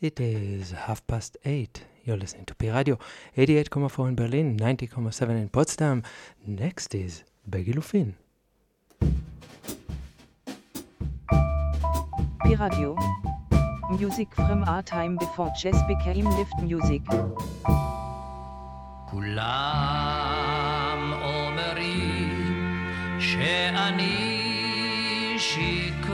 It is half past eight. You're listening to Pi Radio, 88.4 in Berlin, 90.7 in Potsdam. Next is Beggy Lufin. Pi Radio. Music from our time before jazz became lift music. כולם אומרים שאני שיכור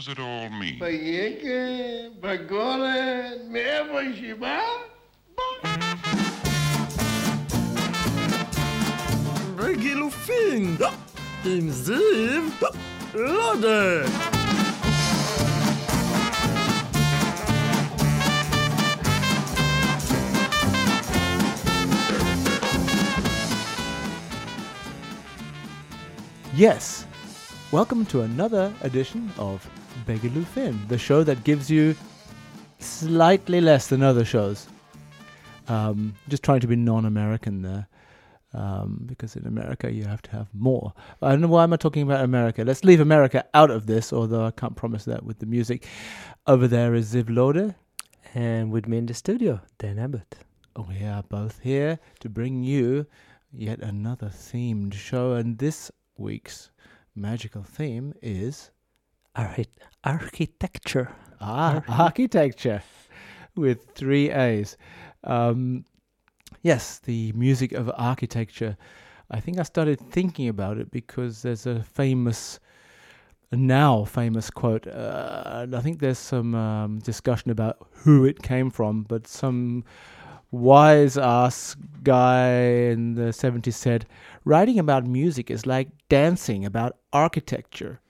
does it all mean? ביקב, בגולן, מאיפה שהיא באה? בגילופין, עם זיו, לודה. Yes, welcome to another edition of Begaloo Finn, the show that gives you slightly less than other shows. Um, just trying to be non-American there, um, because in America you have to have more. I don't know why am I talking about America. Let's leave America out of this, although I can't promise that with the music. Over there is Ziv Lode. And with me in the studio, Dan Abbott. We are both here to bring you yet another themed show, and this week's magical theme is Archi- architecture. ah, architecture with three A's. Um, yes, the music of architecture. I think I started thinking about it because there's a famous, now famous quote. Uh, I think there's some um, discussion about who it came from, but some wise ass guy in the 70s said, writing about music is like dancing about architecture.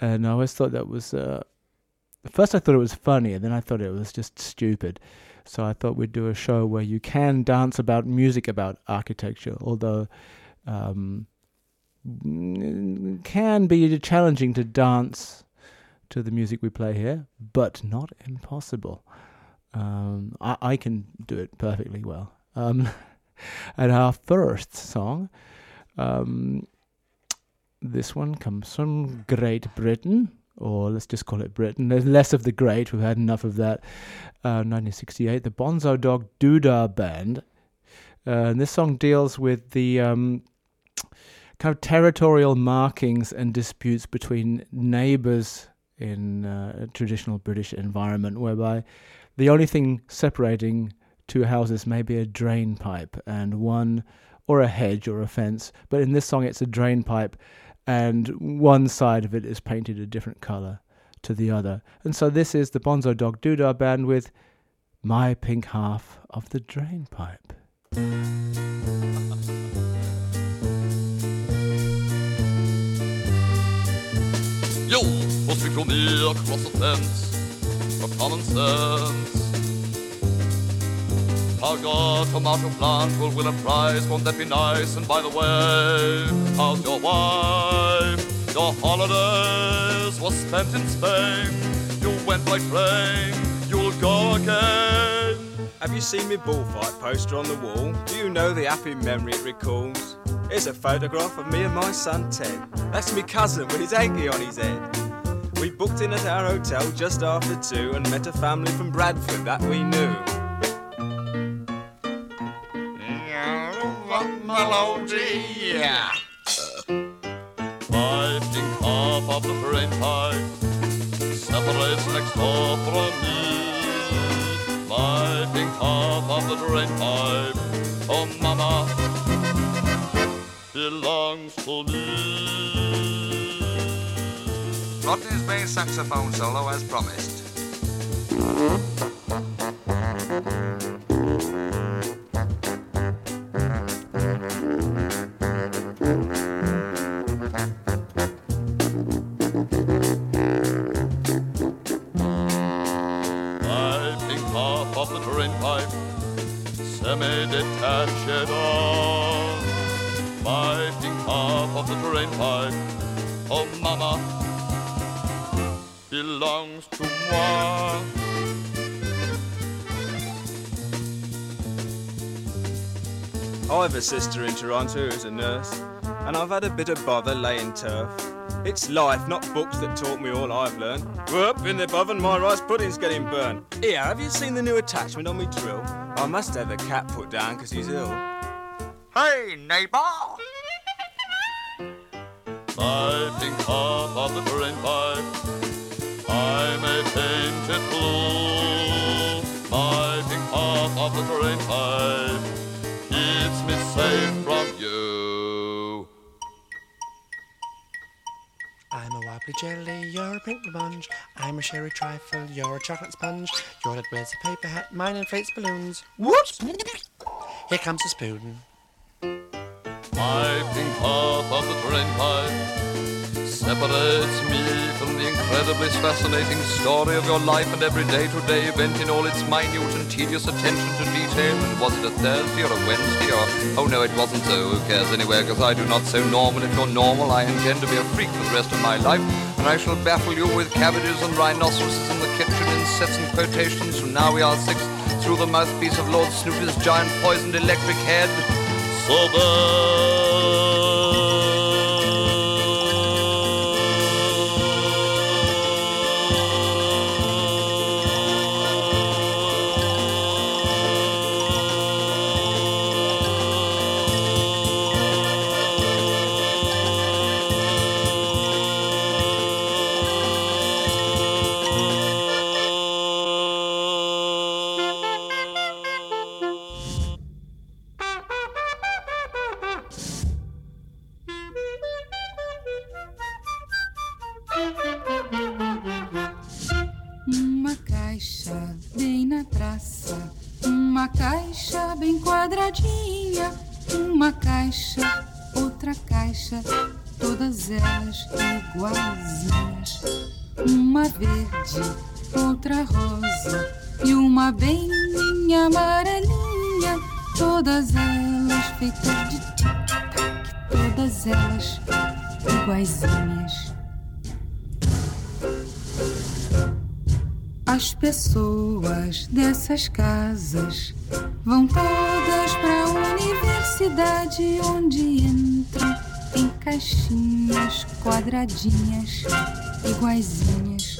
And I always thought that was, uh, first I thought it was funny, and then I thought it was just stupid. So I thought we'd do a show where you can dance about music about architecture, although um, can be challenging to dance to the music we play here, but not impossible. Um, I, I can do it perfectly well. Um, and our first song, um, this one comes from Great Britain, or let's just call it Britain. There's less of the great, we've had enough of that. Uh, 1968, the Bonzo Dog Doodah Band. Uh, and this song deals with the um, kind of territorial markings and disputes between neighbours in uh, a traditional British environment, whereby the only thing separating two houses may be a drain pipe and one or a hedge or a fence. But in this song, it's a drain pipe, and one side of it is painted a different color to the other. And so this is the Bonzo Dog Doodah Band with My Pink Half of the Drain Pipe. Our God tomato plant will win a prize, won't that be nice? And by the way, how's your wife? Your holidays were spent in Spain. You went by train, you'll go again. Have you seen me bullfight poster on the wall? Do you know the happy memory it recalls? It's a photograph of me and my son Ted. That's me cousin with his hanky on his head. We booked in at our hotel just after two and met a family from Bradford that we knew. Separates next door from me. My pink half of the drain pipe, oh mama, belongs to me. Rodney's bass saxophone solo as promised. A sister in Toronto who's a nurse, and I've had a bit of bother laying turf. It's life, not books, that taught me all I've learned. Whoop, in the oven, my rice pudding's getting burnt. Here, have you seen the new attachment on me drill? I must have the cat put down because he's ill. Hey, neighbor! Piping half of the drain pipe, I'm a painted blue. Piping half of the drain pipe keeps me safe from you. I'm a wobbly jelly, you're a pink sponge. I'm a sherry trifle, you're a chocolate sponge. You're that wears a paper hat, mine inflates balloons. Whoops! Here comes the spoon. Piping half of the drain pipe separates me from the incredibly fascinating story of your life and every day-to-day event in all its minute and tedious attention to detail. And was it a Thursday or a Wednesday or... Oh no, it wasn't so. Who cares anyway, because I do not so normal. If you're normal, I intend to be a freak for the rest of my life. And I shall baffle you with cabbages and rhinoceroses in the kitchen in sets and quotations from Now We Are Six through the mouthpiece of Lord Snooty's giant poisoned electric head. So universidade, onde entram em caixinhas quadradinhas, iguaizinhas.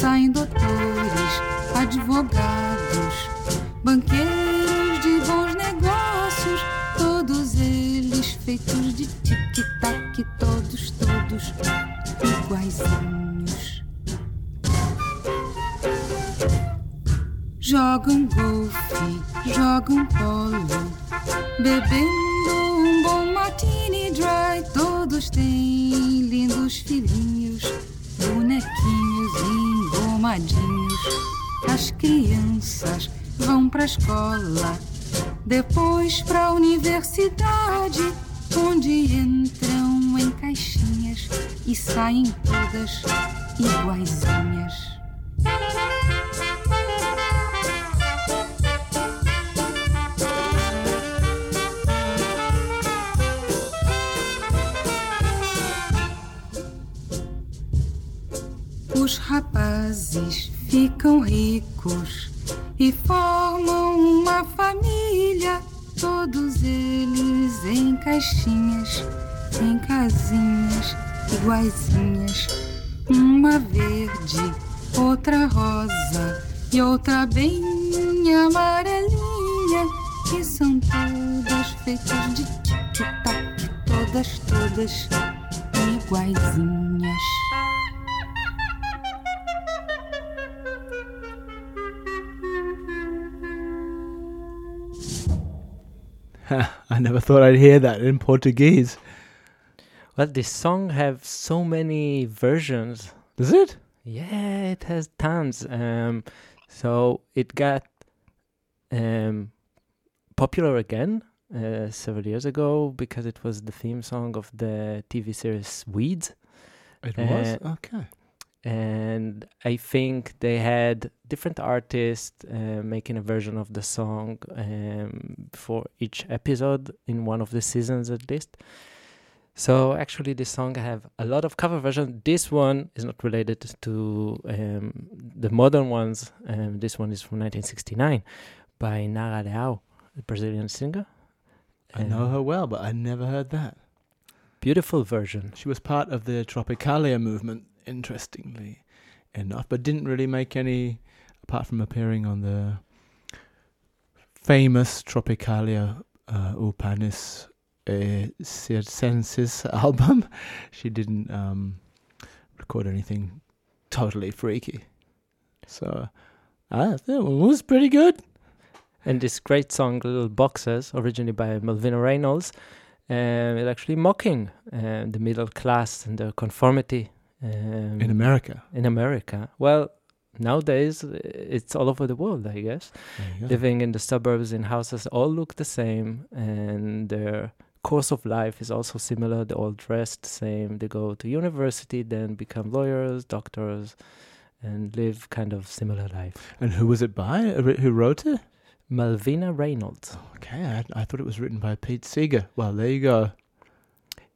Saem doutores, advogados, banqueiros de bons negócios, todos eles feitos de tic-tac, todos, todos iguaizinhos. Jogam golfe, jogam polo, bebendo um bom martini dry. Todos têm lindos filhinhos, bonequinhos engomadinhos. As crianças vão pra escola, depois pra universidade, onde entram em caixinhas e saem todas iguaizinhas. Os rapazes ficam ricos e formam uma família, todos eles em caixinhas, em casinhas iguaizinhas. Uma verde, outra rosa e outra bem amarelinha, que são todas feitas de tic-tac, todas, todas iguaizinhas. I never thought I'd hear that in Portuguese. Well, this song have so many versions. Does it? Yeah, it has tons. Um, so it got um, popular again uh, several years ago because it was the theme song of the TV series Weeds. It Uh, was? Okay. And I think they had different artists uh, making a version of the song um, for each episode in one of the seasons at least. So actually, this song I have a lot of cover versions. This one is not related to um, the modern ones. Um, this one is from 1969 by Nara Leao, a Brazilian singer. I know her well, but I never heard that. Beautiful version. She was part of the Tropicalia movement, interestingly enough, but didn't really make any, apart from appearing on the famous Tropicalia uh, ou Panis uh, Circenses album. She didn't um, record anything totally freaky. So, thought it was pretty good. And this great song, Little Boxes, originally by Malvina Reynolds, um, it's actually mocking um, the middle class and their conformity. Um, In America. In America. Well, nowadays uh, it's all over the world, I guess. There you go. Living in the suburbs in houses all look the same, and their course of life is also similar. They all dress the same. They go to university, then become lawyers, doctors, and live kind of similar life. And who was it by? Who wrote it? Malvina Reynolds. Okay, I, I thought it was written by Pete Seeger. Well, there you go.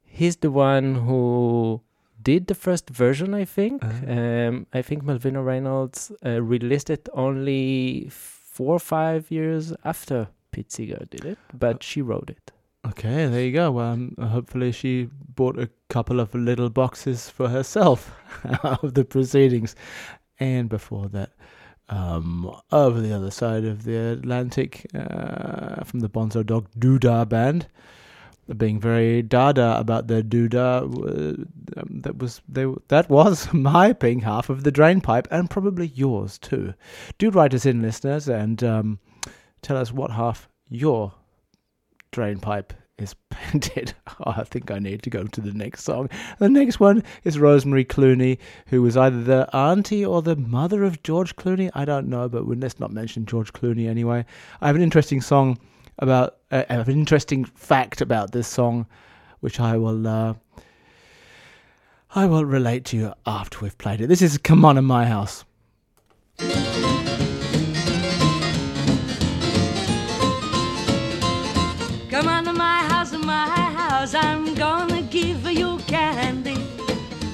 He's the one who did the first version, I think. Uh-huh. Um, I think Malvina Reynolds uh, released it only four or five years after Seeger did it, but she wrote it. Okay, there you go. Well, um, hopefully she bought a couple of little boxes for herself of the proceedings. And before that, um, over the other side of the Atlantic, uh, from the Bonzo Dog Doodah Band, being very dada about their doodah. Uh, um, that was they. That was my pink half of the drain pipe, and probably yours too. Do write us in, listeners, and um, tell us what half your drain pipe is painted. Oh, I think I need to go to the next song. The next one is Rosemary Clooney, who was either the auntie or the mother of George Clooney. I don't know, but let's not mention George Clooney anyway. I have an interesting song about. Uh, an interesting fact about this song, which I will. Uh, I will relate to you after we've played it. This is "Come On in My House." Come on to my house, in my house, I'm gonna give you candy.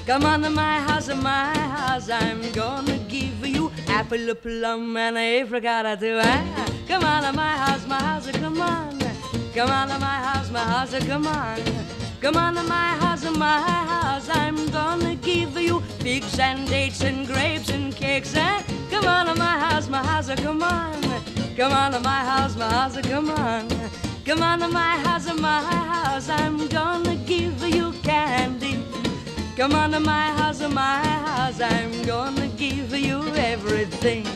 Come on to my house, my house, I'm gonna give you apple, plum, and a apricot too. Ah, Come on to my house, my house, come on. Come on to my house, my house, come on. Come on to my house, my house, I'm gonna give you figs and dates and grapes and cakes. Ah, Come on to my house, my house, come on. Come on to my house, my house, come on. Come on to my house, my house, I'm gonna give you candy. Come on to my house, my house, I'm gonna give you everything.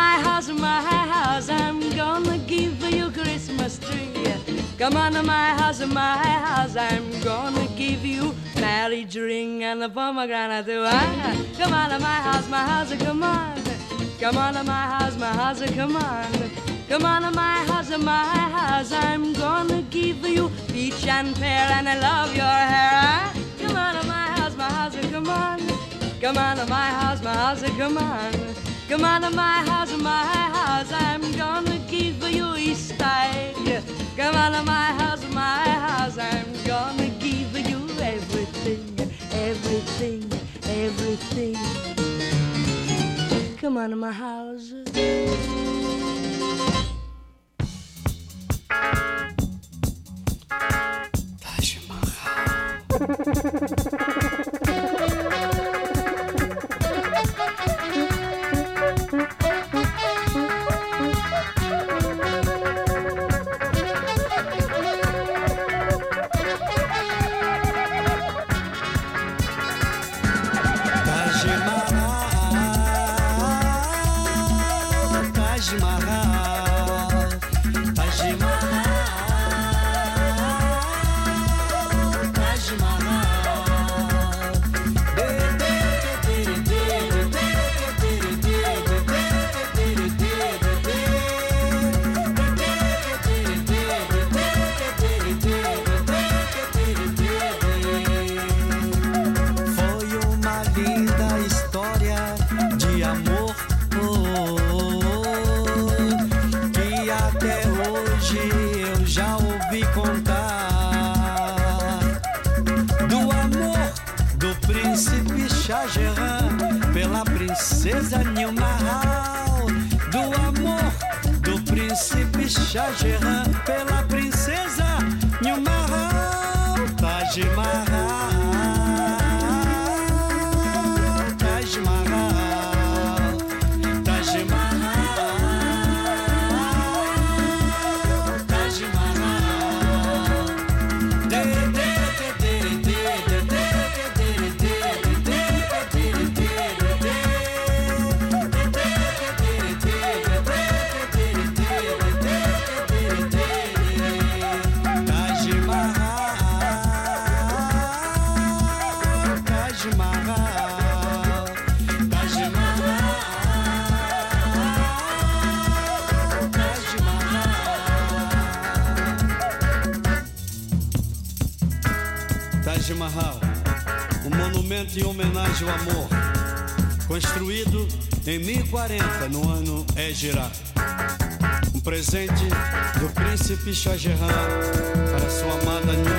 My house, my house, I'm gonna give you Christmas tree. Come on to my house, my house, I'm gonna give you marriage ring and a pomegranate too. Ah, Come on to my house, my house, come on. Come on to my house, my house, come on. Come on to my house, my house, I'm gonna give you peach and pear and I love your hair. Ah, Come on to my house, my house, come on. Come on to my house, my house, come on. Come on to my house, my house, I'm gonna give you Easter egg. Come on to my house, my house, I'm gonna give you everything, everything, everything. Come on to my house. Taj 再见了 em homenagem ao amor, construído em 1040 no ano Égira. Um presente do príncipe Shah Jahan para sua amada Nil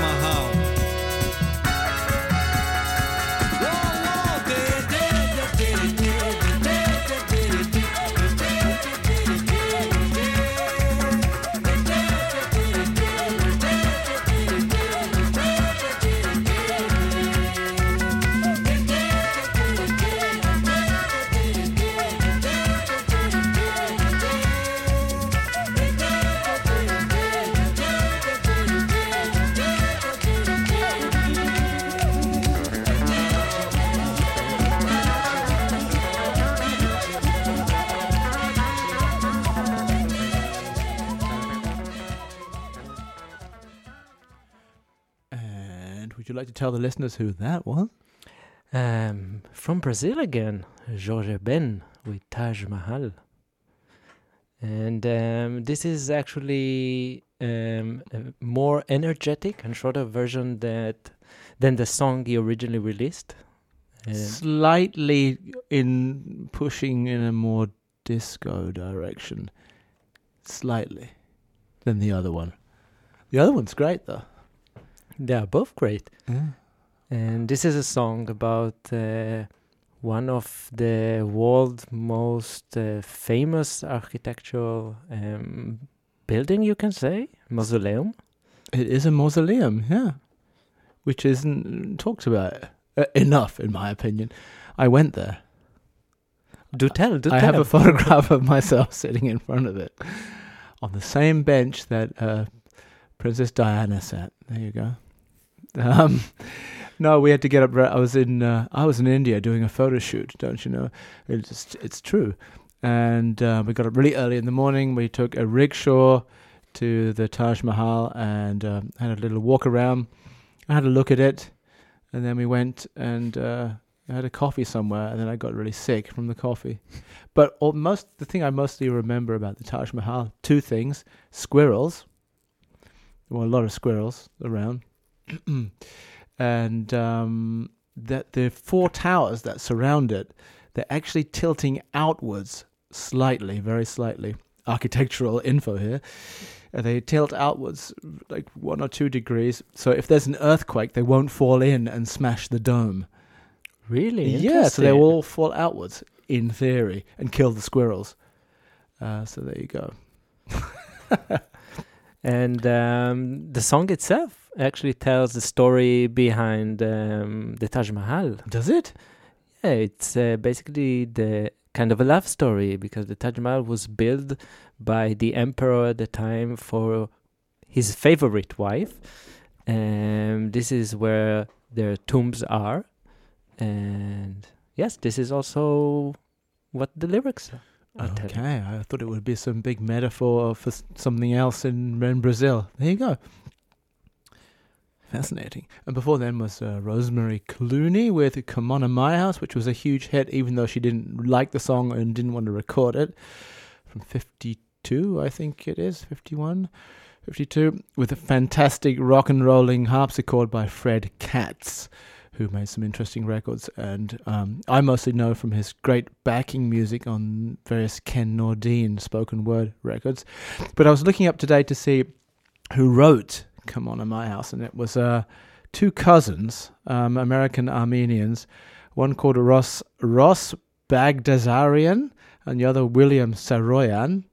like to tell the listeners who that was? Um, from Brazil again, Jorge Ben with Taj Mahal. And um, this is actually um, a more energetic and shorter version that than the song he originally released. Um, Slightly in pushing in a more disco direction. Slightly. Than the other one. The other one's great though. They are both great. Yeah. And this is a song about uh, one of the world's most uh, famous architectural um, building, you can say, mausoleum. It is a mausoleum, yeah. Which isn't talked about uh, enough, in my opinion. I went there. Do tell, do I tell. have a photograph of myself sitting in front of it on the same bench that uh, Princess Diana sat. There you go. Um, no, we had to get up. I was in uh, I was in India doing a photo shoot. Don't you know? It's it's true. And uh, we got up really early in the morning. We took a rickshaw to the Taj Mahal and uh, had a little walk around. I had a look at it, and then we went and uh, had a coffee somewhere. And then I got really sick from the coffee. But most the thing I mostly remember about the Taj Mahal, two things: squirrels. There were a lot of squirrels around, and um, that the four towers that surround it, they're actually tilting outwards slightly, very slightly. Architectural info here. They tilt outwards like one or two degrees, so if there's an earthquake, they won't fall in and smash the dome. Really? Yeah, so they will all fall outwards in theory and kill the squirrels. Uh, so there you go. And um, the song itself actually tells the story behind um, the Taj Mahal. Does it? Yeah, it's uh, basically the kind of a love story because the Taj Mahal was built by the emperor at the time for his favorite wife. And this is where their tombs are. And yes, this is also what the lyrics are. Okay, I thought it would be some big metaphor for something else in, in Brazil. There you go. Fascinating. And before then was uh, Rosemary Clooney with Come On in My House, which was a huge hit, even though she didn't like the song and didn't want to record it. From 52, I think it is, 51, 52, with a fantastic rock and rolling harpsichord by Fred Katz, who made some interesting records. And um, I mostly know from his great backing music on various Ken Nordine spoken word records. But I was looking up today to see who wrote Come On in My House, and it was uh, two cousins, um, American Armenians, one called Ross Ross Bagdasarian and the other William Saroyan.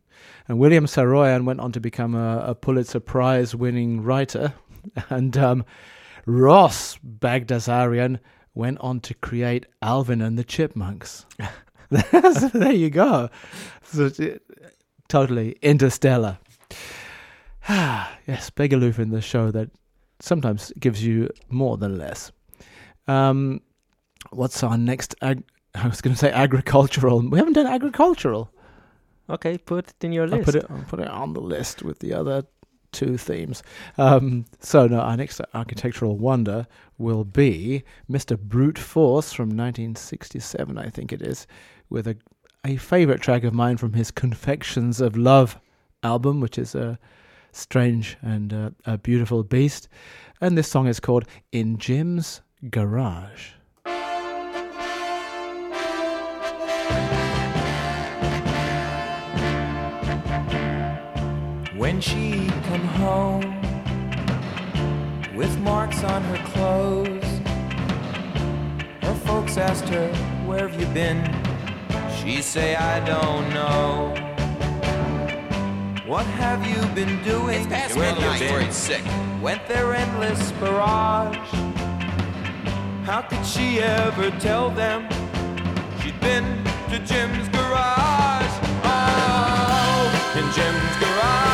And William Saroyan went on to become a, a Pulitzer Prize winning writer. And um, Ross Bagdasarian went on to create Alvin and the Chipmunks. So there you go. So, totally interstellar. yes, Begaloof in the show that sometimes gives you more than less. Um, what's our next? Ag- I was going to say agricultural. We haven't done agricultural. Okay, put it in your I'll list. put it. I'll put it on the list with the other two themes. Um, so no, our next architectural wonder will be Mr. Brute Force from 1967, I think it is, with a a favorite track of mine from his Confections of Love album, which is a strange and uh, a beautiful beast. And this song is called In Jim's Garage. When she come home with marks on her clothes, her folks asked her, Where have you been? She say, I don't know. What have you been doing? It's past Where midnight. Worried sick. Went their endless barrage. How could she ever tell them she'd been to Jim's garage? Oh, in Jim's garage,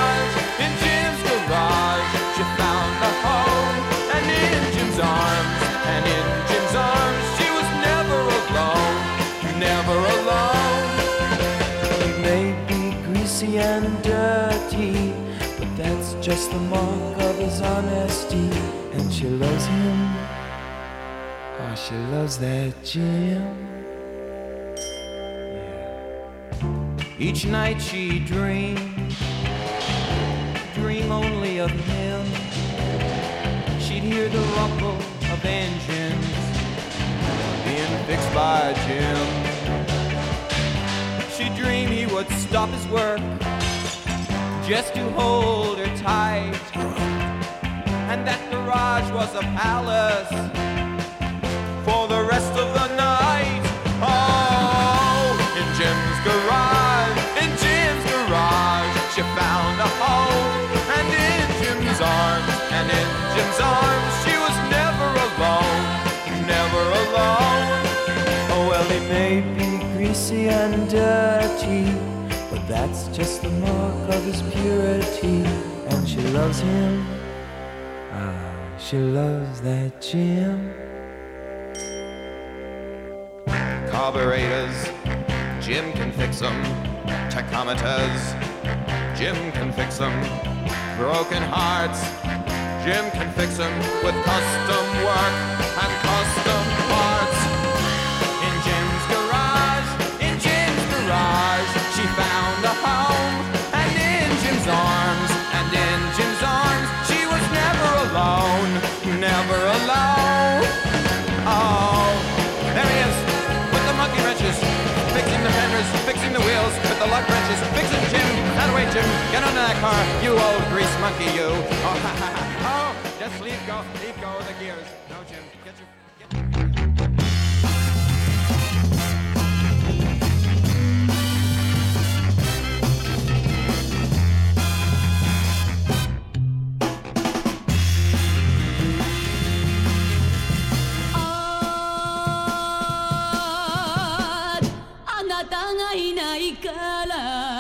just the mark of his honesty, and she loves him. Oh, she loves that Jim. Each night she dreams, dream only of him. She'd hear the rumble of engines being fixed by Jim. She'd dream he would stop his work just to hold her tight, and that garage was a palace for the rest of the night. Oh, in Jim's garage, in Jim's garage, she found a home. And in Jim's arms, and in Jim's arms, she was never alone, never alone. Oh, well, he may be greasy and dirty, that's just the mark of his purity. And she loves him. Ah, she loves that Jim. Carburetors, Jim can fix them. Tachometers, Jim can fix them. Broken hearts, Jim can fix them with custom work and custom parts. Lug wrenches, fixing Jim. That way, Jim, get on that car, you old grease monkey, you. Oh, ha, ha, ha. oh, just leave go, leave go of the gears. No, Jim, get your. がいないから。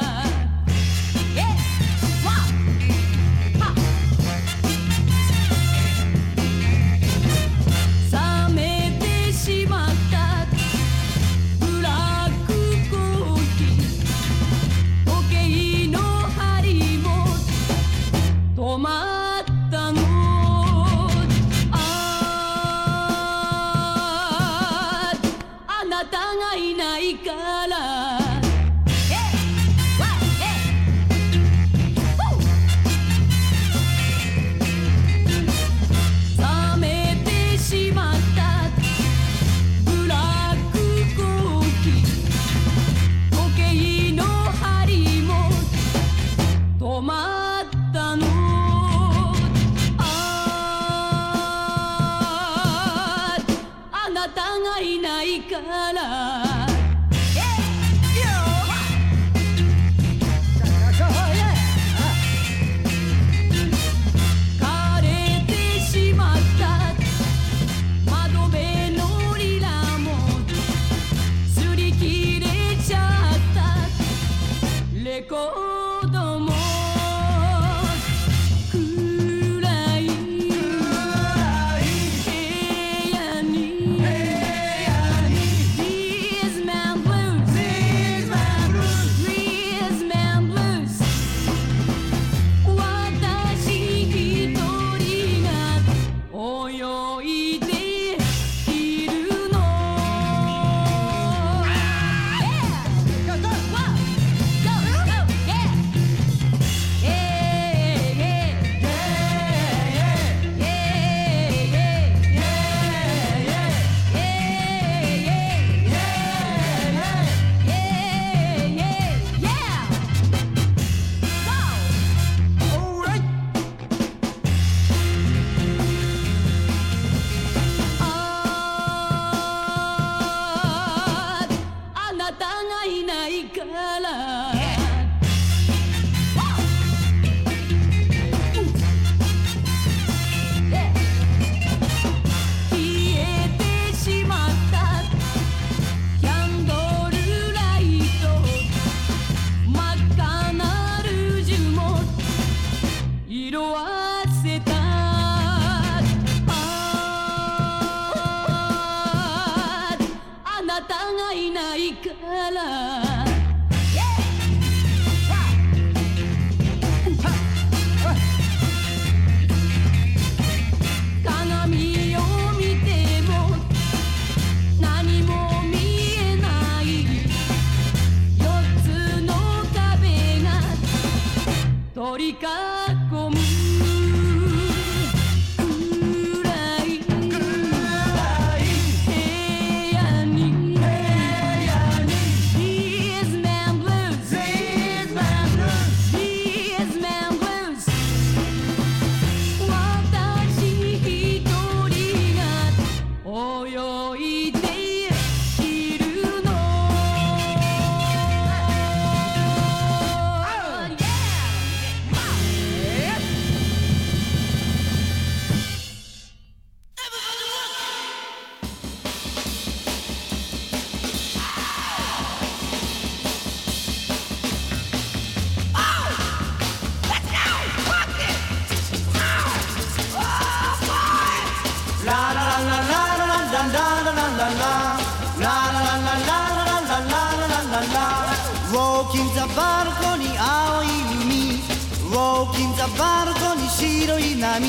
Walking the balcony 白い波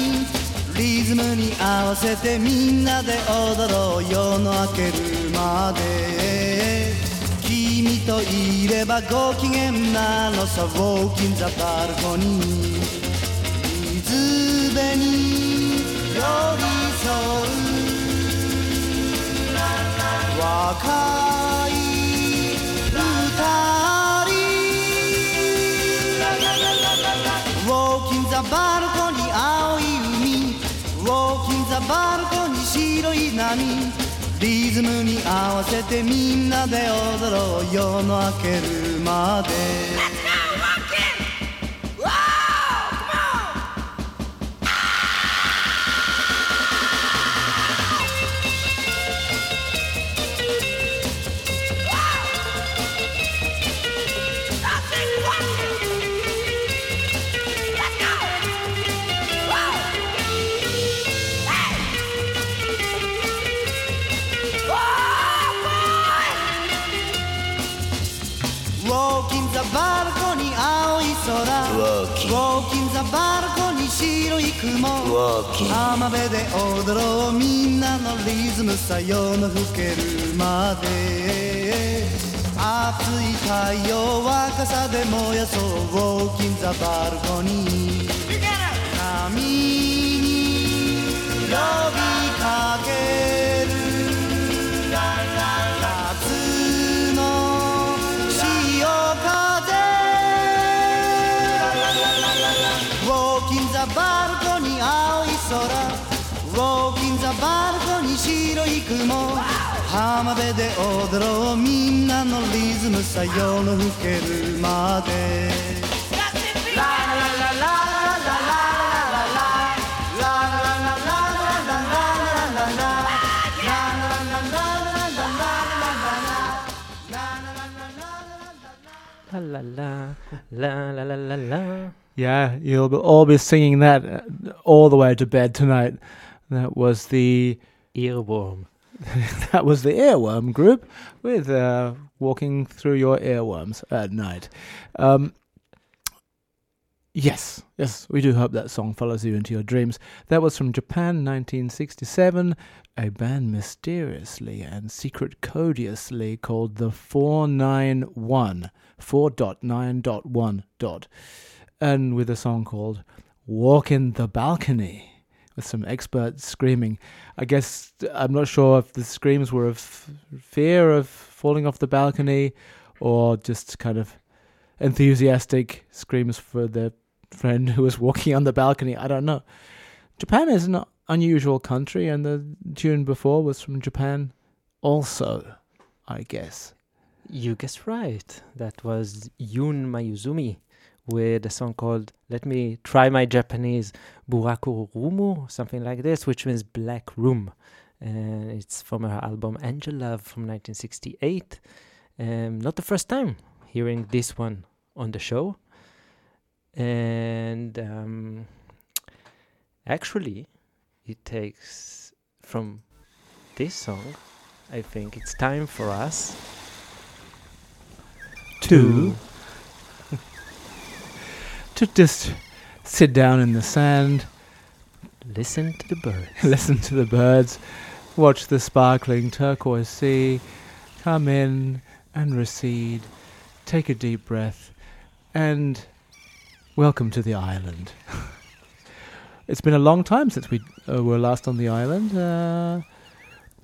リズムに合わせてみんなで踊ろう夜の明けるまで君といればご機嫌なのさ Walking the balcony 水辺に寄り添う。若いバルコニー青い海。ウォーキンザバルコニー白い波。リズムに合わせてみんなで踊ろう。夜の明けるまで。浜辺で踊ろうみんなのリズムさ夜の更けるまで熱い太陽若さで燃やそう Walking the balcony 波に呼びかけ La la la la la la la Yeah, you'll all be singing that all the way to bed tonight. That was the earworm that was the earworm group with uh, walking through your earworms at night. Um, yes, yes, we do hope that song follows you into your dreams. That was from Japan, 1967. A band mysteriously and secret codiously called the 491, 4.9.1. dot, and with a song called Walk in the Balcony with some experts screaming. I guess I'm not sure if the screams were of fear of falling off the balcony or just kind of enthusiastic screams for the friend who was walking on the balcony. I don't know. Japan is an unusual country, and the tune before was from Japan also, I guess. You guessed right. That was Yun Mayuzumi with a song called Let Me Try My Japanese Buraku Rumu, something like this, which means Black Room. And it's from her album Angel Love from 1968. Um, not the first time hearing this one on the show. And um, actually, it takes from this song, I think it's time for us to to just sit down in the sand, listen to the birds, listen to the birds, watch the sparkling turquoise sea come in and recede, take a deep breath, and welcome to the island. it's been a long time since we uh, were last on the island. Uh,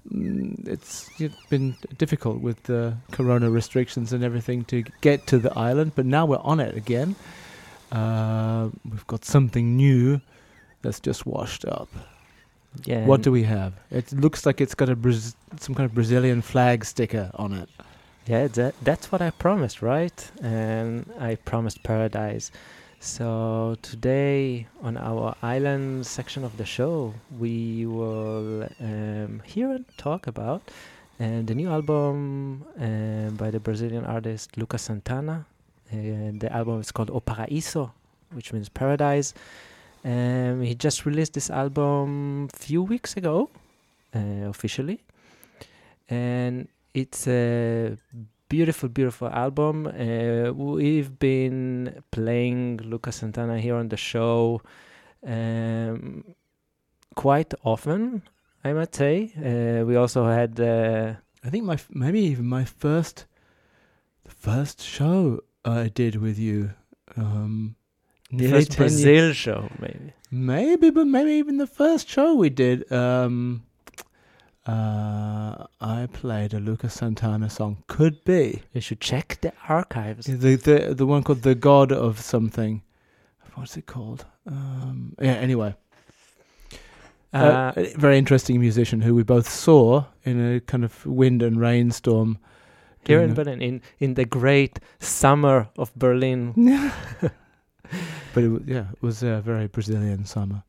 mm, it's it's been difficult with the corona restrictions and everything to get to the island, but now we're on it again. Uh, we've got something new that's just washed up. Yeah. What do we have? It looks like it's got a Braz- some kind of Brazilian flag sticker on it. Yeah, that, that's what I promised, right? And I promised paradise. So today, on our island section of the show, we will um, hear and talk about uh, the new album uh, by the Brazilian artist Lucas Santtana. Uh, the album is called O Paraíso, which means paradise. Um, he just released this album a few weeks ago, uh, officially, and it's a beautiful, beautiful album. Uh, we've been playing Lucas Santtana here on the show um, quite often, I might say. Uh, we also had. Uh, I think my f- maybe even my first, first show I did with you. Um, nearly First Brazil years- show, maybe. Maybe, but maybe even the first show we did. Um, uh, I played a Lucas Santtana song. Could be. You should check the archives. The the the one called the God of something. What's it called? Um, yeah. Anyway. Uh, Uh, a very interesting musician who we both saw in a kind of wind and rainstorm. Here in Berlin, in, in the great summer of Berlin. but it was, yeah, it was a very Brazilian summer.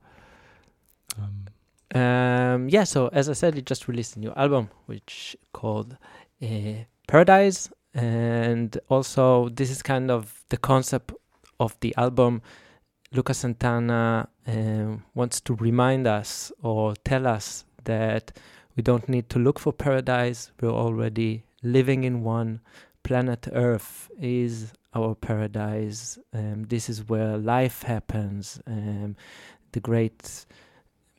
Um, Um, yeah, so as I said, he just released a new album, which called uh, Paradise, and also this is kind of the concept of the album. Lucas Santtana um, wants to remind us or tell us that we don't need to look for paradise. We're already living in one. Planet Earth is our paradise. Um, this is where life happens. Um, the great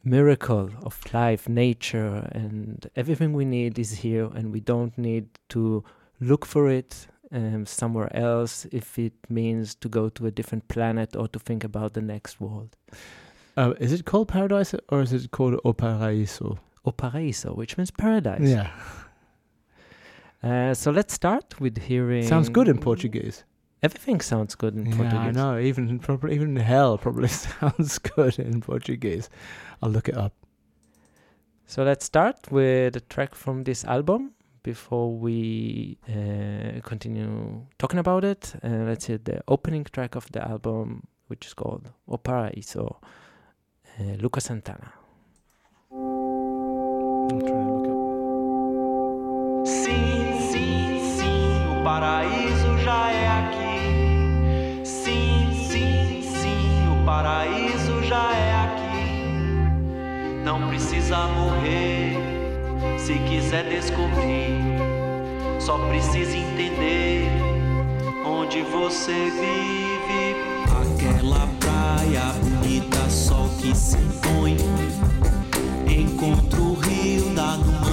miracle of life, nature, and everything we need is here, and we don't need to look for it um, somewhere else if it means to go to a different planet or to think about the next world. uh, is it called Paradise or is it called O Paraíso? O Paraíso, which means paradise. Yeah. Uh, so let's start with hearing. Sounds good in Portuguese. Everything sounds good in Yeah, Portuguese. I know. Even probably even hell probably sounds good in Portuguese. I'll look it up. So let's start with a track from this album before we uh, continue talking about it. Uh, let's hear the opening track of the album, which is called O Paraíso, uh, Luca Santtana. Paraíso já é aqui. Sim, sim, sim, o paraíso já é aqui. Não precisa morrer se quiser descobrir. Só precisa entender onde você vive. Aquela praia bonita, sol que se põe. Encontro o rio, dá no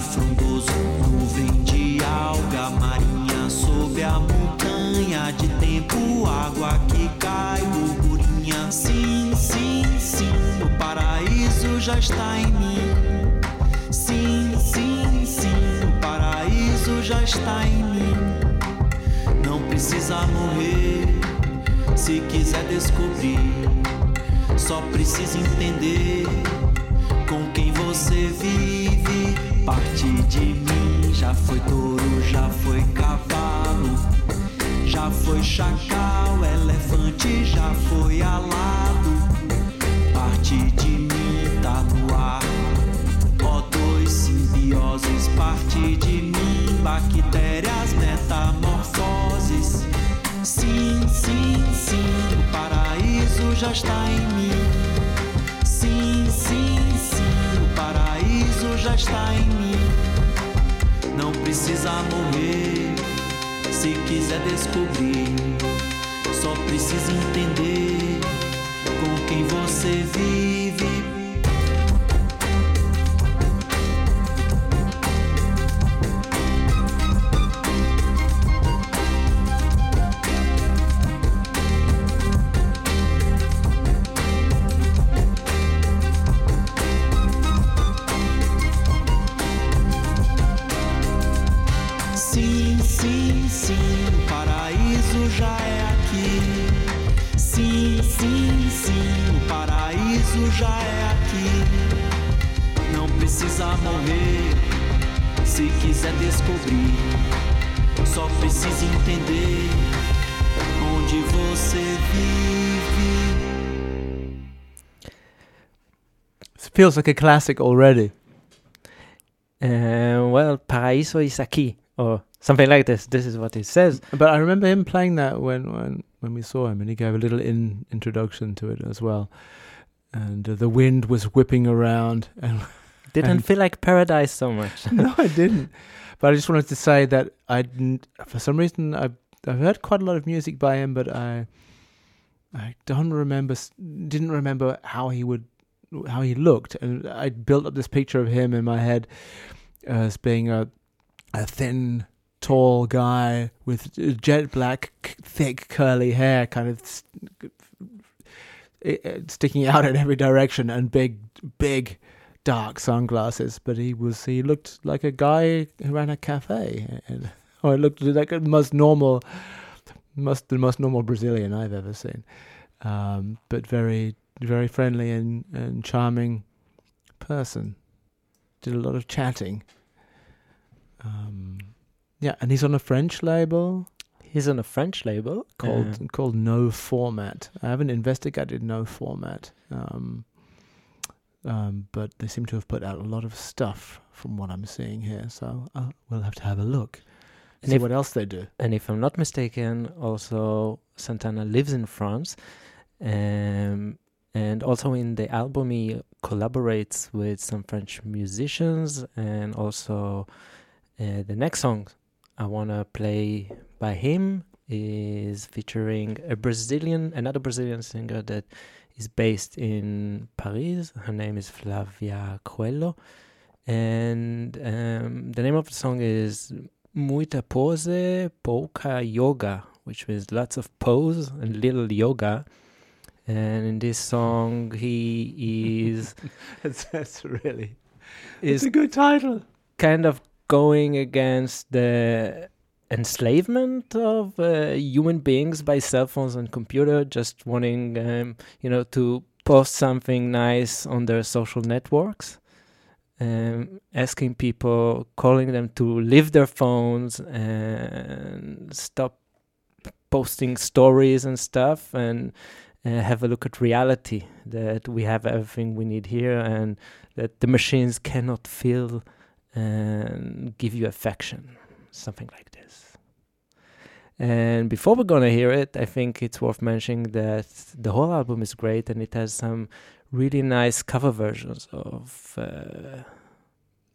frondoso, nuvem de alga marinha sob a montanha de tempo, água que cai, burburinha. Sim, sim, sim, o paraíso já está em mim. Sim, sim, sim, o paraíso já está em mim. Não precisa morrer se quiser descobrir. Só precisa entender com quem você vive. Parte de mim já foi touro, já foi cavalo, já foi chacal, elefante, já foi alado. Parte de mim tá no ar. Ó dois simbioses, parte de mim, bactérias, metamorfoses. Sim, sim, sim, o paraíso já está em mim. Sim, sim, sim, o paraíso já está em mim. Não precisa morrer se quiser descobrir. Só precisa entender com quem você vive. Precisa se quiser descobrir. Só precisa entender onde você vive. It feels like a classic already. Uh, well, Paraíso is aquí, or something like this. This is what it says. But I remember him playing that when when when we saw him, and he gave a little in introduction to it as well. And uh, the wind was whipping around, and Didn't and- feel like paradise so much. no, I didn't. But I just wanted to say that I didn't. For some reason, I I've heard quite a lot of music by him, but I I don't remember. s- Didn't remember how he would how he looked, and I built up this picture of him in my head as being a a thin, tall guy with jet black, thick, curly hair, kind of s- i- i- sticking out in every direction, and big, big, dark sunglasses. But he was he looked like a guy who ran a cafe, and, or it looked like a most normal, most the most normal Brazilian I've ever seen. Um, but very, very friendly and and charming person. Did a lot of chatting. Um, yeah, and he's on a French label. He's on a French label called Uh, called No Format. I haven't investigated No Format, um, um, but they seem to have put out a lot of stuff from what I'm seeing here. So uh, we'll have to have a look. And See if- what else they do. And if I'm not mistaken, also Santtana lives in France. Um, and also in the album, he collaborates with some French musicians. And also, uh, the next song I want to play by him is featuring a Brazilian, another Brazilian singer that is based in Paris. Her name is Flavia Coelho. And um, the name of the song is Muita Pose, Pouca Yoga, which means lots of pose and little yoga. And in this song, he is that's, that's really is it's a good title. kind of going against the enslavement of uh, human beings by cell phones and computer, just wanting, um, you know, to post something nice on their social networks, um, asking people, calling them to leave their phones and stop posting stories and stuff and uh, have a look at reality that we have everything we need here and that the machines cannot feel and give you affection, something like this. And before we're gonna hear it, I think it's worth mentioning that the whole album is great and it has some really nice cover versions of. Uh,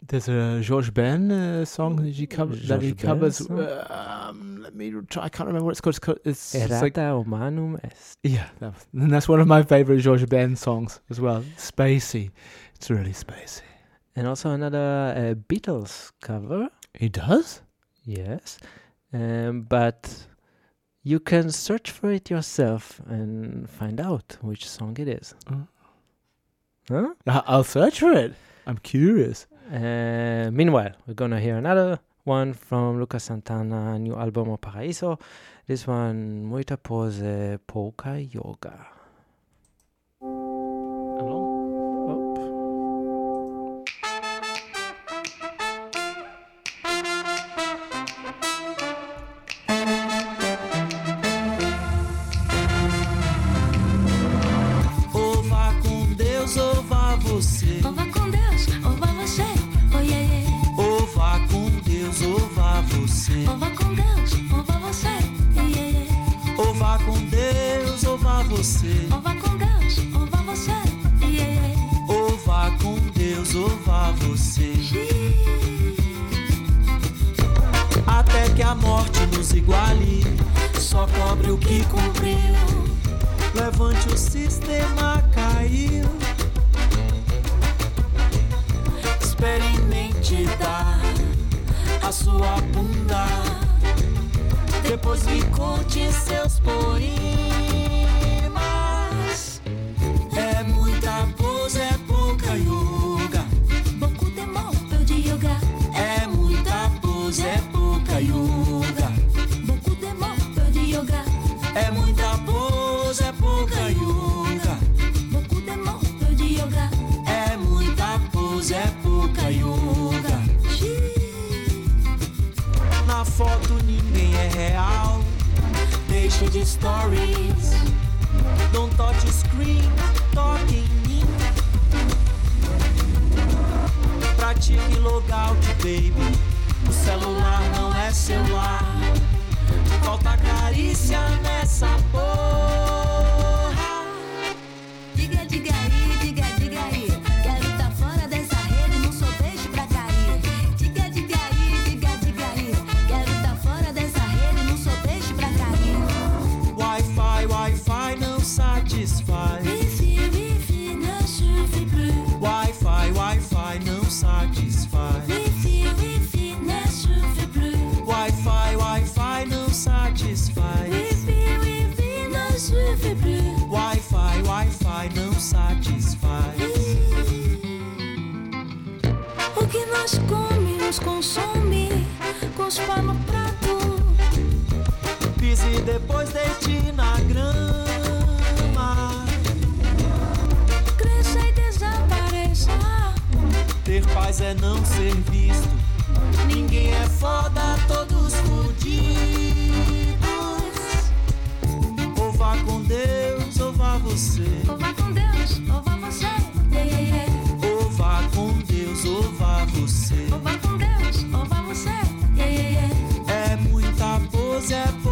There's a Jorge Ben uh, song that he, cover, that he covers. uh, um, let me try. I can't remember what it's called. It's, called, it's, it's like humanum est. yeah, that was, and that's one of my favorite Jorge Ben songs as well. Spacey, it's really spacey. And also another uh, Beatles cover. He does. Yes. Um, but you can search for it yourself and find out which song it is. Mm. Huh? I'll search for it. I'm curious. Uh, meanwhile, we're gonna hear another one from Lucas Santtana, new album O Paraíso. This one, Muita Pose Pouca Yoga. Iguale. Só cobre o que cumpriu. Levante o sistema caiu. Experimente dar a sua bunda. Depois me conte seus poemas. De stories. Don't touch screen, toque em mim. Pratique logout, baby. O celular não é celular. Falta carícia Nós come, nos consome. Cospa no prato. Pise e depois deite na grama. Cresça e desapareça. Ter paz é não ser visto. Ninguém é foda, todos fudidos. Ou vá com Deus, ou vá você. Muita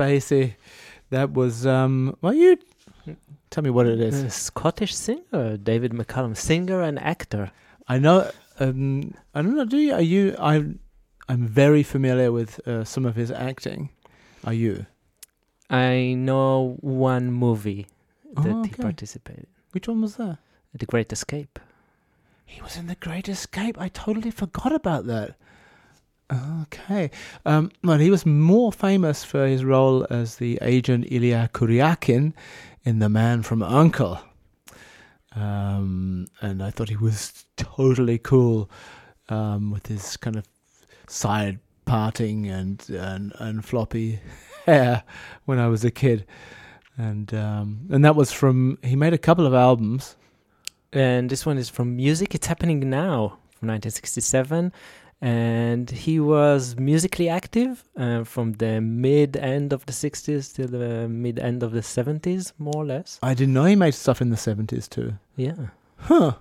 spacey. That was um. Well, you tell me what it is. A Scottish singer, David McCallum, singer and actor. I know. Um, I don't know. Do you? Are you? I'm. I'm very familiar with uh, some of his acting. Are you? I know one movie that Oh, he okay. participated. Which one was that? The Great Escape. He was in The Great Escape. I totally forgot about that. Okay. Um, well, he was more famous for his role as the agent Ilya Kuryakin in The Man from Uncle. Um, and I thought he was totally cool um, with his kind of side parting and, and, and floppy hair when I was a kid. And um, and that was from he made a couple of albums. And this one is from Music It's Happening Now from 1967. And he was musically active uh, from the mid end of the 60s to the mid end of the 70s, more or less. I didn't know he made stuff in the seventies too. Yeah. Huh.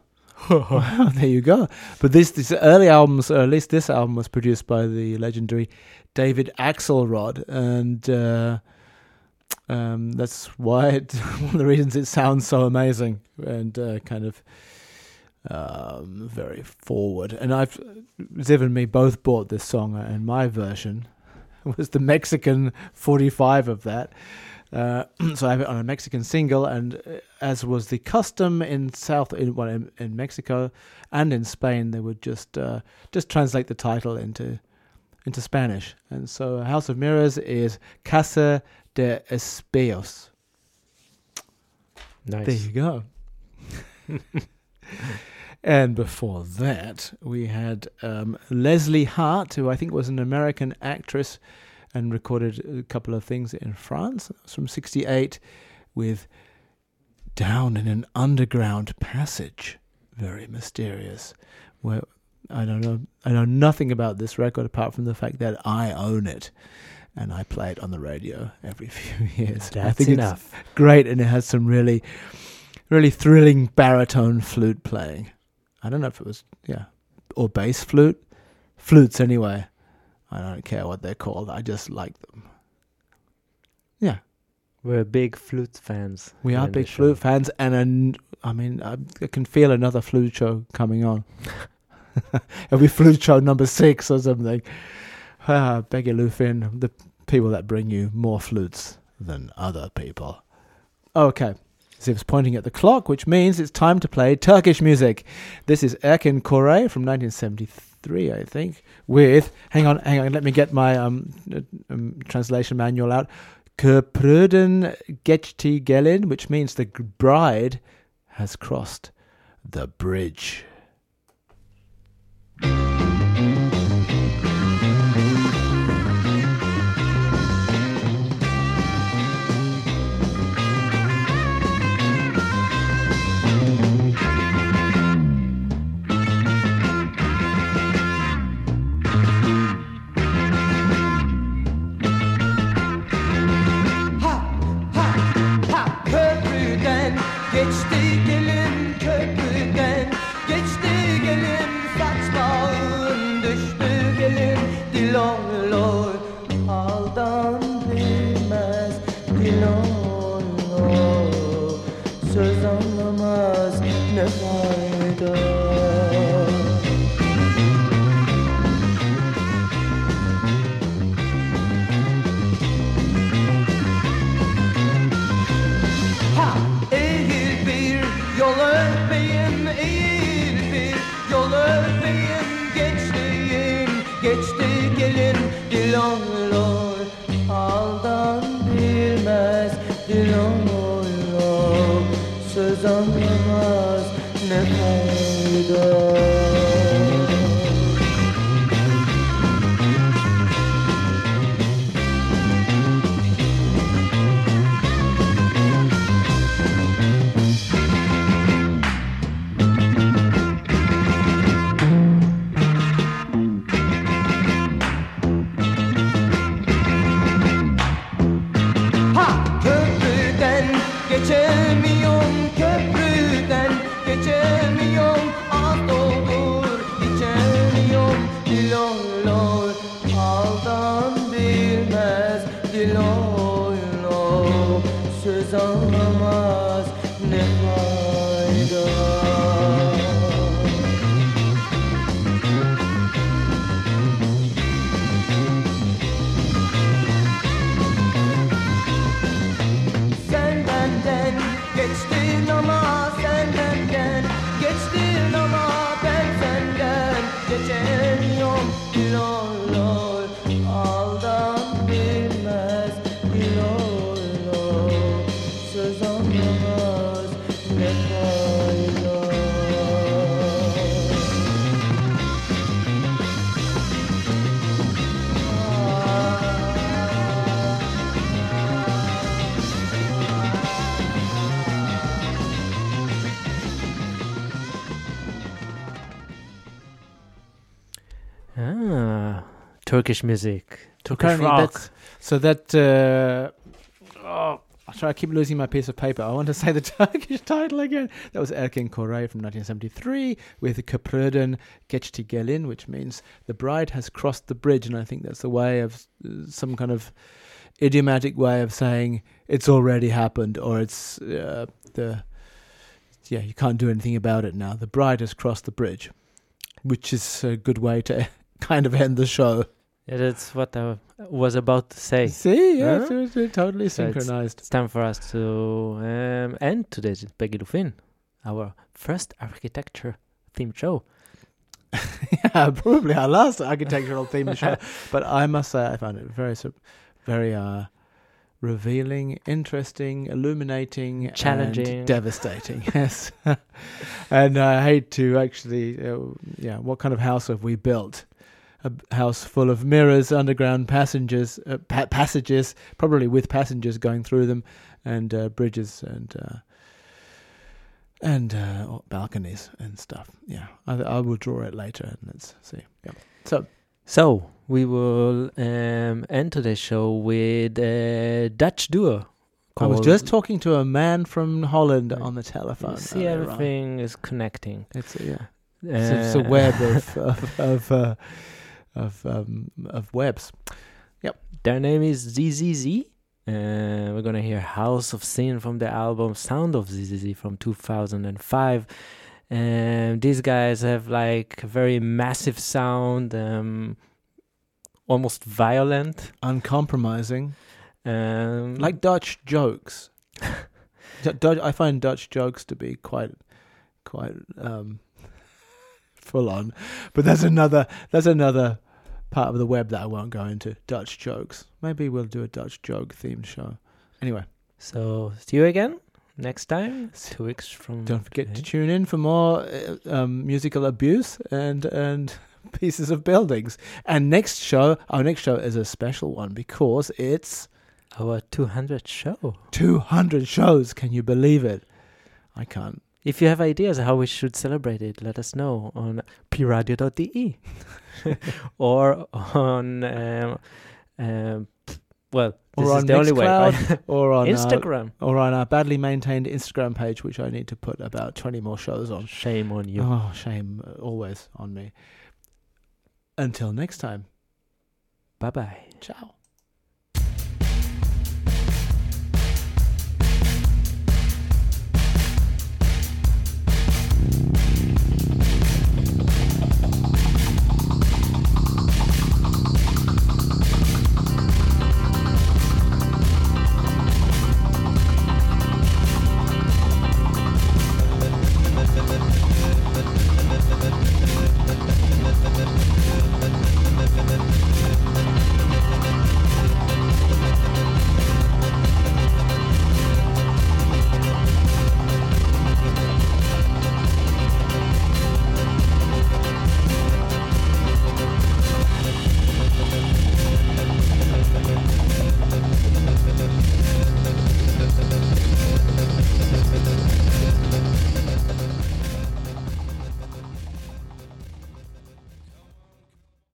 wow, there you go. But this, this early albums, or at least this album, was produced by the legendary David Axelrod, and uh, um, that's why it, one of the reasons it sounds so amazing and uh, kind of um, very forward. And I've Ziv and me both bought this song, uh, and my version was the Mexican forty-five of that. Uh, so I have it on a Mexican single, and uh, as was the custom in South, in, well, in, in Mexico and in Spain, they would just uh, just translate the title into into Spanish. And so House of Mirrors is Casa de Espejos. Nice. There you go. and before that, we had um, Leslie Hart, who I think was an American actress and recorded a couple of things in France. Was from 68 with Down in an Underground Passage. Very mysterious. Where I don't know I know nothing about this record apart from the fact that I own it and I play it on the radio every few years. I That's think enough. it's great and it has some really really thrilling baritone flute playing. I don't know if it was yeah or bass flute. Flutes anyway. I don't care what they're called. I just like them. Yeah. We're big flute fans. We are big flute fans, and an, I mean, I, I can feel another flute show coming on. It'll be flute show number six or something. Ah, Peggy Lufin, the people that bring you more flutes than other people. Okay. Ziv's pointing at the clock, which means it's time to play Turkish music. This is Erkin Koray from 1973, I think, with, hang on, hang on, let me get my um, uh, um, translation manual out. Köprüden geçti gelin, which means the bride has crossed the bridge. Turkish music, Turkish Apparently rock. that's- So that. Uh, oh, sorry, I keep losing my piece of paper. I want to say the Turkish title again. That was Erkin Koray from 1973 with Köprüden geçti gelin, which means the bride has crossed the bridge. And I think that's a way of uh, some kind of idiomatic way of saying it's already happened or it's uh, the. Yeah, you can't do anything about it now. The bride has crossed the bridge, which is a good way to kind of end the show. Yeah, that's what I was about to say. See, yeah, Huh? it's, uh, totally So synchronized. It's, time for us to um, end today's Peggy Lufin, our first architecture themed show. yeah, probably our last architectural theme show. But I must say, I found it very, very uh, revealing, interesting, illuminating, and Challenging. devastating. yes, and I hate to actually, uh, yeah, what kind of house have we built? A house full of mirrors, underground passengers, uh, pa- passages, probably with passengers going through them, and uh, bridges and. Uh, and uh, balconies and stuff. Yeah, I, I will draw it later and let's see. Yeah. So, So we will um, end today's show with a Dutch duo. I was just talking to a man from Holland on the telephone. You see, earlier on. everything is connecting. It's a, yeah. It's, a, it's a Uh, web of of of, uh, of um, of webs. Yep. Their name is ZZZ. Uh, we're gonna hear House of Sin from the album Sound of ZZZ from 2005. And these guys have like a very massive sound, um, almost violent, uncompromising, um, like Dutch jokes. I find Dutch jokes to be quite quite um, full on, but there's another there's another part of the web that I won't go into. Dutch jokes. Maybe we'll do a Dutch joke themed show. Anyway, So see you again next time, two weeks from. don't forget to tune in for more uh, um, musical abuse and and pieces of buildings. And next show, our next show is a special one because it's our 200 show. 200 shows. Can you believe it? I can't. If you have ideas how we should celebrate it, let us know on pradio.de or on um, um, well, this or is on the only way. Mixcloud, or on Instagram. our, or on our badly maintained Instagram page, which I need to put about twenty more shows on. Shame on you. Oh, shame uh, always on me. Until next time. Bye bye. Ciao.